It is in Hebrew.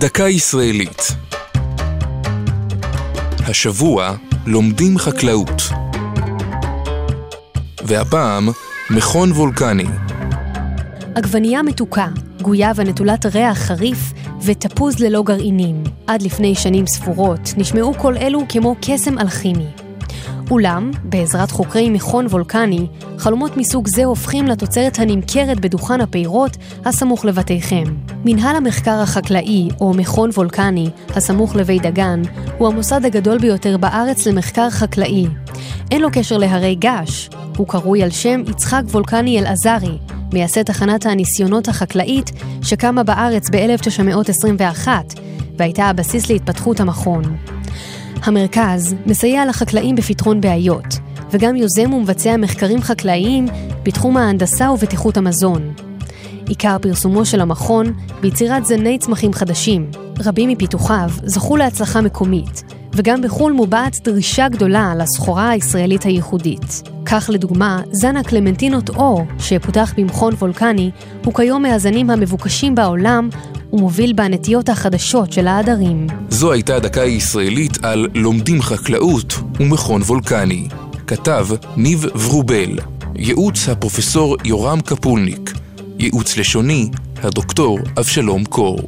דקה ישראלית השבוע לומדים חקלאות והפעם מכון וולקני עגבנייה מתוקה, גויאבה נטולת ריח חריף ותפוז ללא גרעינים. עד לפני שנים ספורות נשמעו כל אלו כמו קסם אלכימי. אולם, בעזרת חוקרי מכון וולקני, חלומות מסוג זה הופכים לתוצרת הנמכרת בדוכן הפירות הסמוך לבתיכם. מנהל המחקר החקלאי, או מכון וולקני, הסמוך לבית דגן, הוא המוסד הגדול ביותר בארץ למחקר חקלאי. אין לו קשר להרי געש, הוא קרוי על שם יצחק וולקני אלעזרי, מייסד תחנת הניסיונות החקלאית שקמה בארץ ב-1921 והייתה הבסיס להתפתחות המכון. המרכז מסייע לחקלאים בפתרון בעיות, וגם יוזם ומבצע מחקרים חקלאיים בתחום ההנדסה ובטיחות המזון. עיקר פרסומו של המכון ביצירת זני צמחים חדשים. רבים מפיתוחיו זכו להצלחה מקומית, וגם בחו"ל מובעת דרישה גדולה לסחורה הישראלית הייחודית. כך לדוגמה, זן הקלמנטינות אור, שפותח במכון וולקני, הוא כיום מהזנים המבוקשים בעולם ומוביל בנטיות החדשות של העדרים. זו הייתה דקה ישראלית על לומדים חקלאות ומכון וולקני. כתב ניב ורובל. ייעוץ הפרופסור יורם קפולניק. ייעוץ לשוני, הדוקטור אבשלום קור.